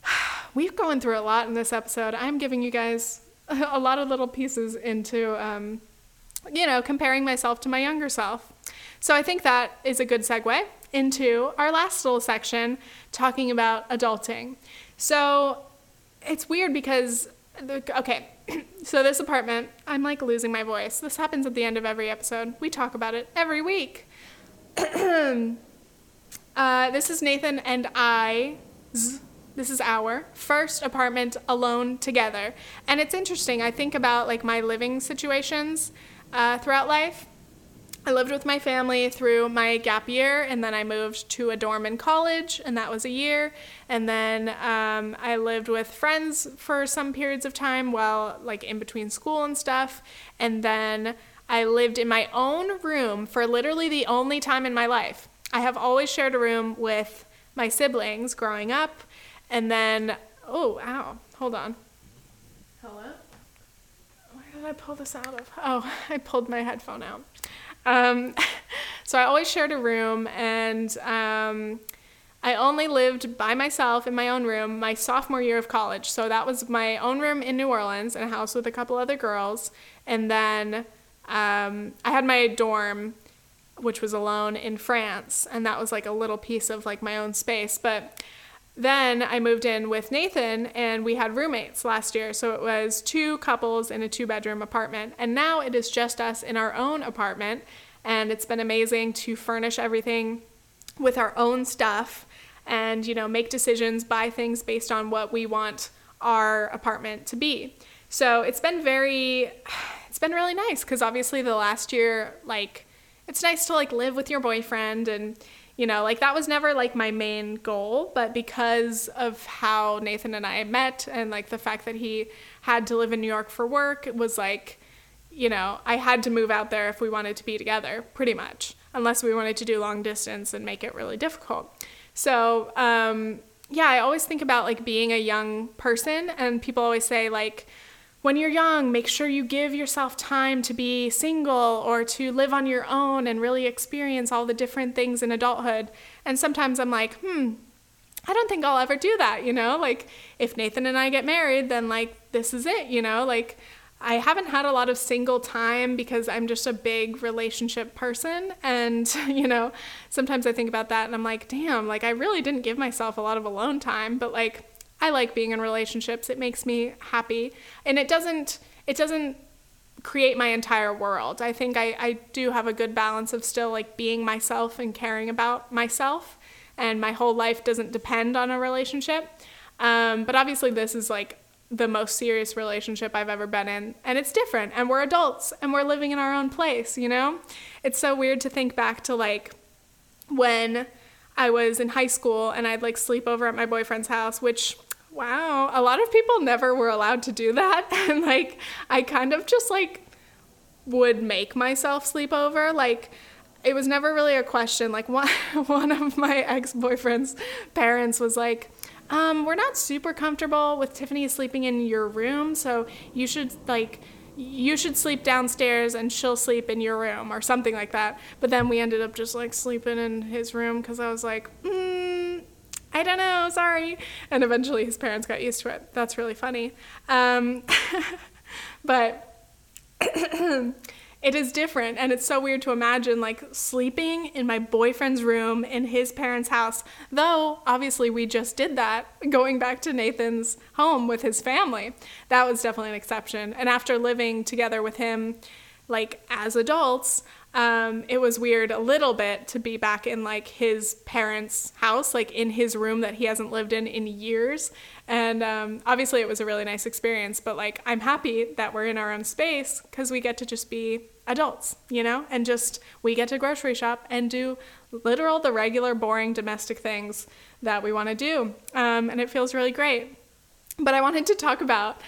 (sighs) We've gone through a lot in this episode. I'm giving you guys (laughs) a lot of little pieces into, um, you know, comparing myself to my younger self. So I think that is a good segue into our last little section talking about adulting. So it's weird because, okay, (clears throat) so this apartment, I'm like losing my voice. This happens at the end of every episode. We talk about it every week. (clears throat) uh, this is Nathan and I. This is our first apartment alone together. And it's interesting. I think about like my living situations uh, throughout life I lived with my family through my gap year, and then I moved to a dorm in college, and that was a year. And then um, I lived with friends for some periods of time while, like, in between school and stuff. And then I lived in my own room for literally the only time in my life. I have always shared a room with my siblings growing up. And then, oh, ow, hold on. Hello? Where did I pull this out of? Oh, (laughs) I pulled my headphone out. Um, (laughs) so I always shared a room, and um, I only lived by myself in my own room my sophomore year of college. So that was my own room in New Orleans in a house with a couple other girls. And then um, I had my dorm, which was alone in France, and that was like a little piece of like my own space. But then I moved in with Nathan and we had roommates last year. So it was two couples in a two bedroom apartment. And now it is just us in our own apartment. And it's been amazing to furnish everything with our own stuff and, you know, make decisions, buy things based on what we want our apartment to be. So it's been very, it's been really nice because obviously the last year, like, it's nice to like live with your boyfriend and You know, like that was never like my main goal, but because of how Nathan and I met and like the fact that he had to live in New York for work, it was like, you know, I had to move out there if we wanted to be together, pretty much, unless we wanted to do long distance and make it really difficult. So, um, yeah, I always think about like being a young person, and people always say, like, when you're young, make sure you give yourself time to be single or to live on your own and really experience all the different things in adulthood. And sometimes I'm like, hmm, I don't think I'll ever do that, you know? Like, if Nathan and I get married, then like, this is it, you know? Like, I haven't had a lot of single time because I'm just a big relationship person. And, (laughs) you know, sometimes I think about that and I'm like, damn, like, I really didn't give myself a lot of alone time, but like, I like being in relationships. It makes me happy. And it doesn't, it doesn't create my entire world. I think I, I do have a good balance of still like being myself and caring about myself. And my whole life doesn't depend on a relationship. Um, but obviously, this is like the most serious relationship I've ever been in. And it's different. And we're adults and we're living in our own place, you know? It's so weird to think back to like when I was in high school and I'd like sleep over at my boyfriend's house, which Wow, a lot of people never were allowed to do that. (laughs) And like, I kind of just like would make myself sleep over. Like, it was never really a question. Like, one, (laughs) one of my ex boyfriend's parents was like, um, we're not super comfortable with Tiffany sleeping in your room, so you should like you should sleep downstairs and she'll sleep in your room or something like that. But then we ended up just like sleeping in his room because I was like, mm, I don't know, sorry. And eventually his parents got used to it. That's really funny. Um, (laughs) but (clears throat) it is different. And it's so weird to imagine like sleeping in my boyfriend's room in his parents' house. Though, obviously, we just did that going back to Nathan's home with his family. That was definitely an exception. And after living together with him, like as adults, um, it was weird a little bit to be back in like his parents' house, like in his room that he hasn't lived in in years. And um, obviously, it was a really nice experience. But like, I'm happy that we're in our own space because we get to just be adults, you know, and just we get to grocery shop and do literal the regular boring domestic things that we want to do. Um, and it feels really great. But I wanted to talk about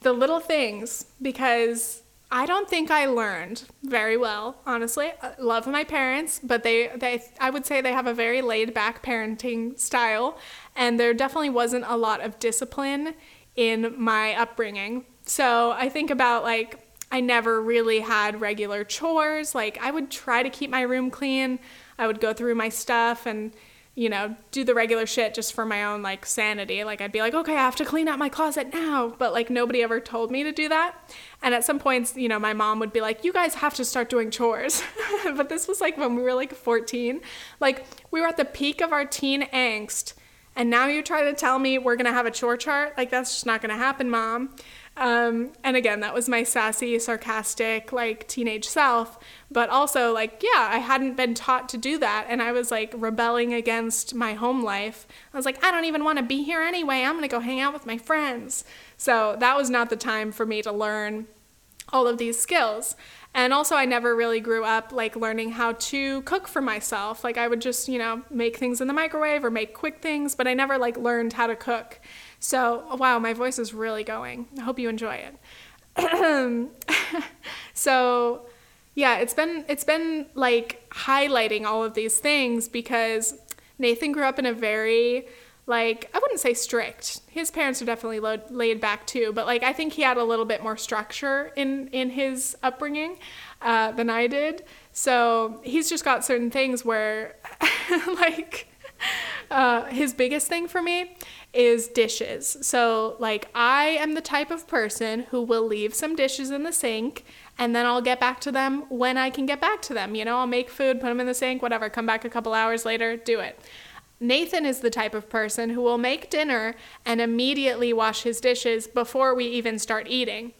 the little things because I don't think I learned very well, honestly. I love my parents, but they, they I would say they have a very laid back parenting style, and there definitely wasn't a lot of discipline in my upbringing. So I think about like I never really had regular chores. Like I would try to keep my room clean. I would go through my stuff and you know, do the regular shit just for my own like sanity. Like I'd be like, okay, I have to clean out my closet now, but like nobody ever told me to do that. And at some points, you know, my mom would be like, you guys have to start doing chores. (laughs) but this was like when we were like 14. Like we were at the peak of our teen angst. And now you try to tell me we're going to have a chore chart? Like that's just not going to happen, mom. Um, and again, that was my sassy, sarcastic, like teenage self. But also, like, yeah, I hadn't been taught to do that. And I was like rebelling against my home life. I was like, I don't even want to be here anyway. I'm going to go hang out with my friends. So that was not the time for me to learn all of these skills. And also, I never really grew up like learning how to cook for myself. Like, I would just, you know, make things in the microwave or make quick things, but I never like learned how to cook. So, wow, my voice is really going. I hope you enjoy it. (clears throat) so, yeah, it's been it's been like highlighting all of these things because Nathan grew up in a very like I wouldn't say strict. His parents are definitely lo- laid back too, but like I think he had a little bit more structure in in his upbringing uh, than I did. So he's just got certain things where (laughs) like (laughs) uh, his biggest thing for me is dishes. So, like, I am the type of person who will leave some dishes in the sink and then I'll get back to them when I can get back to them. You know, I'll make food, put them in the sink, whatever, come back a couple hours later, do it. Nathan is the type of person who will make dinner and immediately wash his dishes before we even start eating.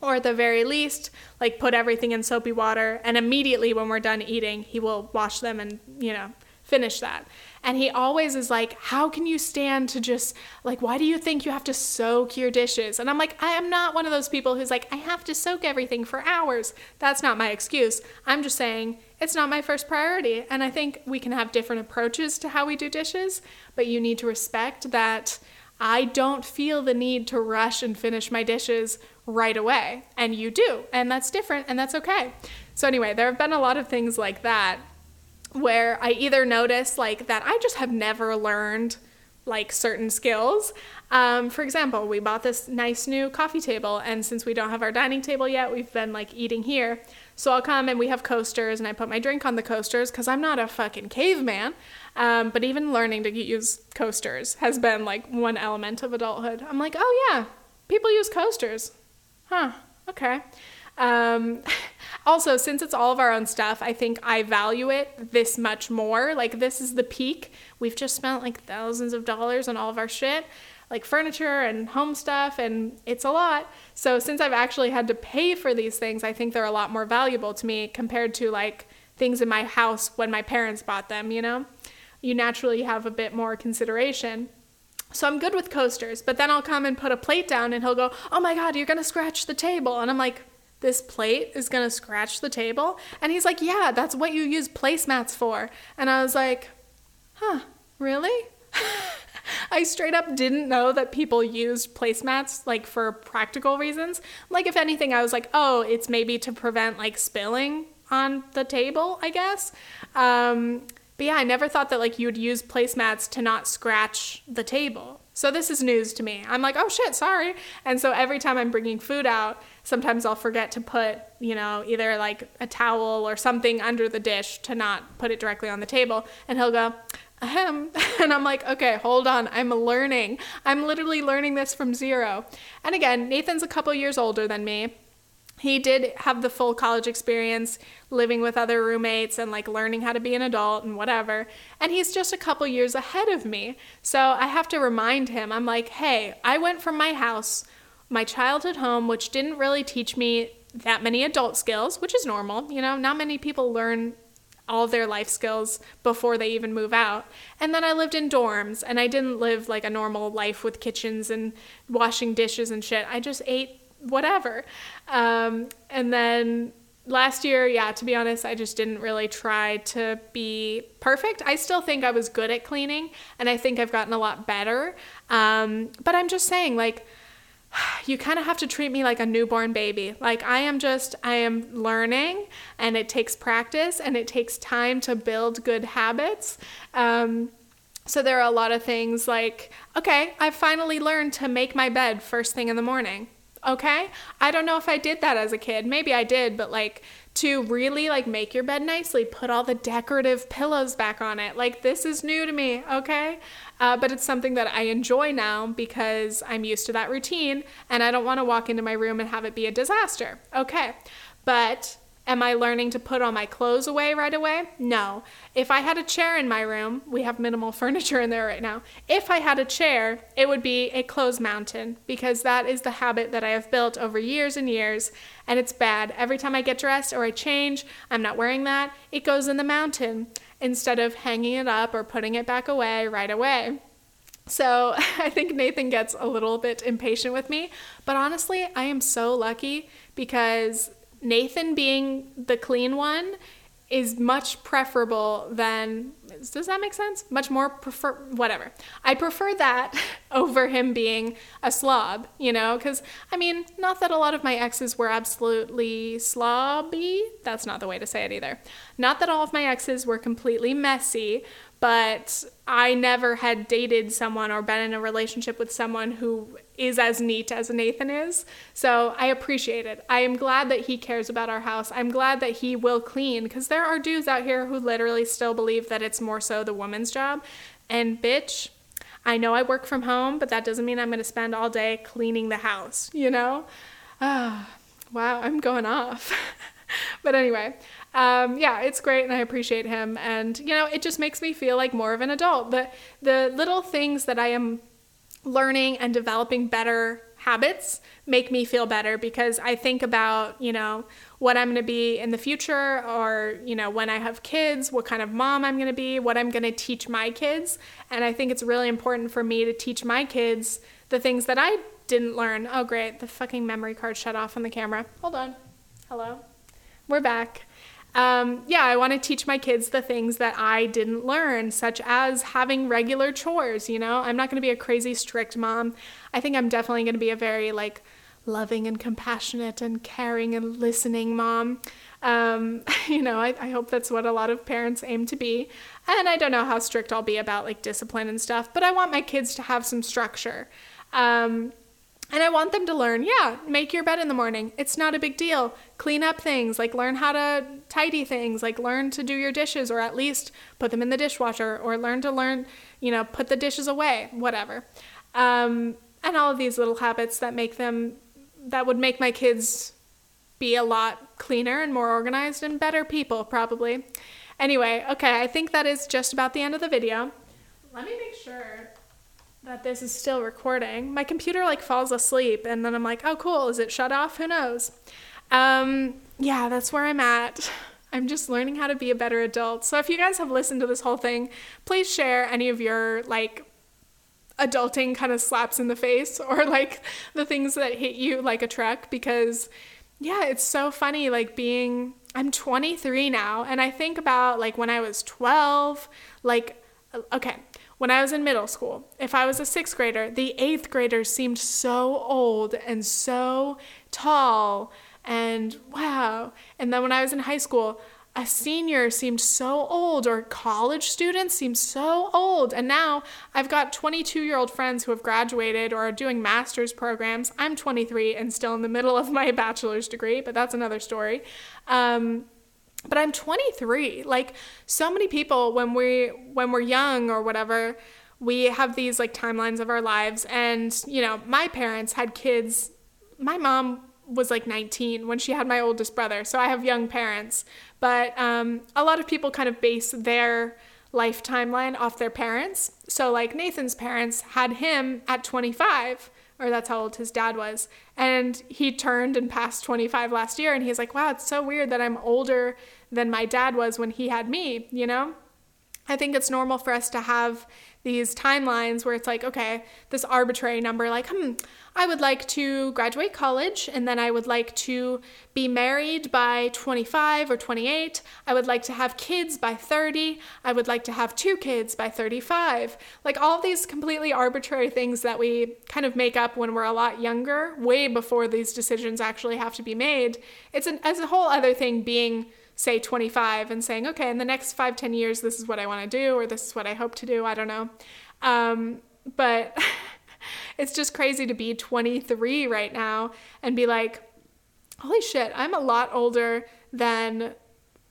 Or at the very least, like put everything in soapy water and immediately when we're done eating, he will wash them and, you know, finish that. And he always is like, How can you stand to just, like, why do you think you have to soak your dishes? And I'm like, I am not one of those people who's like, I have to soak everything for hours. That's not my excuse. I'm just saying it's not my first priority. And I think we can have different approaches to how we do dishes, but you need to respect that I don't feel the need to rush and finish my dishes right away. And you do. And that's different and that's okay. So, anyway, there have been a lot of things like that where I either notice like that I just have never learned like certain skills. Um, for example, we bought this nice new coffee table, and since we don't have our dining table yet, we've been like eating here. So I'll come and we have coasters, and I put my drink on the coasters because I'm not a fucking caveman. Um, but even learning to use coasters has been like one element of adulthood. I'm like, oh yeah, people use coasters. Huh, okay. Um, (laughs) also, since it's all of our own stuff, I think I value it this much more. Like, this is the peak. We've just spent like thousands of dollars on all of our shit, like furniture and home stuff, and it's a lot. So, since I've actually had to pay for these things, I think they're a lot more valuable to me compared to like things in my house when my parents bought them, you know? You naturally have a bit more consideration. So I'm good with coasters, but then I'll come and put a plate down and he'll go, Oh my God, you're gonna scratch the table. And I'm like, this plate is gonna scratch the table? And he's like, yeah, that's what you use placemats for. And I was like, huh, really? (laughs) I straight up didn't know that people used placemats like for practical reasons. Like, if anything, I was like, oh, it's maybe to prevent like spilling on the table, I guess. Um, but yeah, I never thought that like you would use placemats to not scratch the table. So this is news to me. I'm like, oh shit, sorry. And so every time I'm bringing food out, sometimes I'll forget to put, you know, either like a towel or something under the dish to not put it directly on the table. And he'll go, ahem. (laughs) And I'm like, okay, hold on. I'm learning. I'm literally learning this from zero. And again, Nathan's a couple years older than me. He did have the full college experience, living with other roommates and like learning how to be an adult and whatever. And he's just a couple years ahead of me. So I have to remind him, I'm like, hey, I went from my house my childhood home, which didn't really teach me that many adult skills, which is normal. You know, not many people learn all their life skills before they even move out. And then I lived in dorms and I didn't live like a normal life with kitchens and washing dishes and shit. I just ate whatever. Um, and then last year, yeah, to be honest, I just didn't really try to be perfect. I still think I was good at cleaning and I think I've gotten a lot better. Um, but I'm just saying, like, (sighs) you kind of have to treat me like a newborn baby. Like I am just, I am learning and it takes practice and it takes time to build good habits. Um, so there are a lot of things like, okay, I finally learned to make my bed first thing in the morning. Okay? I don't know if I did that as a kid. Maybe I did, but like to really like make your bed nicely, put all the decorative pillows back on it. Like this is new to me, okay? Uh, but it's something that I enjoy now because I'm used to that routine and I don't want to walk into my room and have it be a disaster. Okay. But Am I learning to put all my clothes away right away? No. If I had a chair in my room, we have minimal (laughs) furniture in there right now. If I had a chair, it would be a clothes mountain because that is the habit that I have built over years and years, and it's bad. Every time I get dressed or I change, I'm not wearing that, it goes in the mountain instead of hanging it up or putting it back away right away. So (laughs) I think Nathan gets a little bit impatient with me, but honestly, I am so lucky because Nathan being the clean one is much preferable than does that make sense much more prefer whatever i prefer that (laughs) over him being a slob you know because i mean not that a lot of my exes were absolutely slobby that's not the way to say it either not that all of my exes were completely messy but I never had dated someone or been in a relationship with someone who is as neat as Nathan is. So I appreciate it. I am glad that he cares about our house. I'm glad that he will clean because there are dudes out here who literally still believe that it's more so the woman's job. And bitch, I know I work from home, but that doesn't mean I'm going to spend all day cleaning the house, you know? Ah, wow, I'm going off. (laughs) but anyway, um, yeah, it's great and I appreciate him. And, you know, it just makes me feel like more of an adult. The, the little things that I am learning and developing better habits make me feel better because I think about, you know, what I'm going to be in the future or, you know, when I have kids, what kind of mom I'm going to be, what I'm going to teach my kids. And I think it's really important for me to teach my kids the things that I didn't learn. Oh, great. The fucking memory card shut off on the camera. Hold on. Hello. We're back. Um, yeah, I want to teach my kids the things that I didn't learn, such as having regular chores. You know, I'm not going to be a crazy strict mom. I think I'm definitely going to be a very like loving and compassionate and caring and listening mom. Um, (laughs) you know, I, I hope that's what a lot of parents aim to be. And I don't know how strict I'll be about like discipline and stuff, but I want my kids to have some structure. Um, and I want them to learn, yeah, make your bed in the morning. It's not a big deal. Clean up things, like learn how to tidy things, like learn to do your dishes or at least put them in the dishwasher or learn to learn, you know, put the dishes away, whatever. Um, and all of these little habits that make them, that would make my kids be a lot cleaner and more organized and better people, probably. Anyway, okay, I think that is just about the end of the video. Let me make sure that this is still recording. My computer like falls asleep and then I'm like, oh cool, is it shut off? Who knows? Um, yeah, that's where I'm at. (laughs) I'm just learning how to be a better adult. So if you guys have listened to this whole thing, please share any of your like adulting kind of slaps in the face (laughs) or like the things that hit you like a truck because yeah, it's so funny like being I'm 23 now and I think about like when I was 12, like okay, when I was in middle school, if I was a sixth grader, the eighth graders seemed so old and so tall and wow. And then when I was in high school, a senior seemed so old, or college students seemed so old. And now I've got 22 year old friends who have graduated or are doing master's programs. I'm 23 and still in the middle of my (laughs) bachelor's degree, but that's another story. Um, but I'm 23. Like so many people when we when we're young or whatever, we have these like timelines of our lives and you know, my parents had kids. My mom was like 19 when she had my oldest brother. So I have young parents, but um, a lot of people kind of base their life timeline off their parents. So like Nathan's parents had him at 25 or that's how old his dad was. And he turned and passed 25 last year. And he's like, wow, it's so weird that I'm older than my dad was when he had me, you know? I think it's normal for us to have these timelines where it's like, okay, this arbitrary number, like, hmm, I would like to graduate college and then I would like to be married by 25 or 28. I would like to have kids by 30. I would like to have two kids by 35. Like all these completely arbitrary things that we kind of make up when we're a lot younger, way before these decisions actually have to be made. It's an, as a whole other thing being say 25 and saying, okay, in the next five, 10 years, this is what I want to do, or this is what I hope to do. I don't know. Um, but (laughs) it's just crazy to be 23 right now and be like, holy shit, I'm a lot older than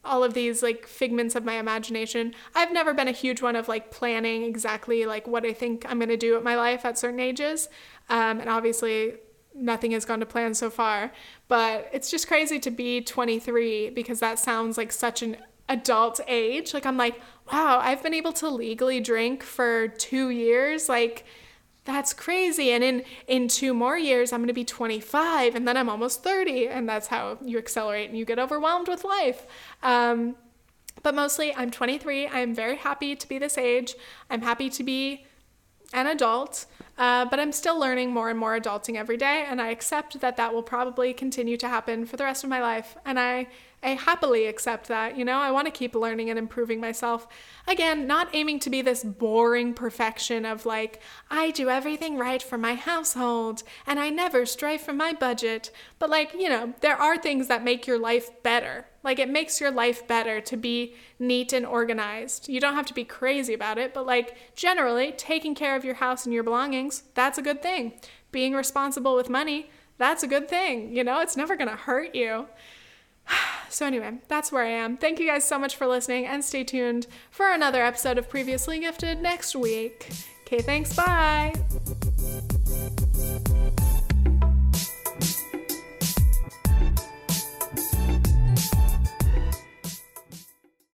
all of these like figments of my imagination. I've never been a huge one of like planning exactly like what I think I'm going to do with my life at certain ages. Um, and obviously, nothing has gone to plan so far. But it's just crazy to be 23 because that sounds like such an adult age. Like, I'm like, wow, I've been able to legally drink for two years. Like, that's crazy. And in, in two more years, I'm going to be 25 and then I'm almost 30. And that's how you accelerate and you get overwhelmed with life. Um, but mostly, I'm 23. I'm very happy to be this age. I'm happy to be an adult. Uh, but I'm still learning more and more adulting every day, and I accept that that will probably continue to happen for the rest of my life. And I, I happily accept that. You know, I want to keep learning and improving myself. Again, not aiming to be this boring perfection of like, I do everything right for my household and I never stray from my budget. But like, you know, there are things that make your life better. Like it makes your life better to be neat and organized. You don't have to be crazy about it, but like generally, taking care of your house and your belongings, that's a good thing. Being responsible with money, that's a good thing. You know, it's never going to hurt you. (sighs) So, anyway, that's where I am. Thank you guys so much for listening and stay tuned for another episode of Previously Gifted next week. Okay, thanks. Bye.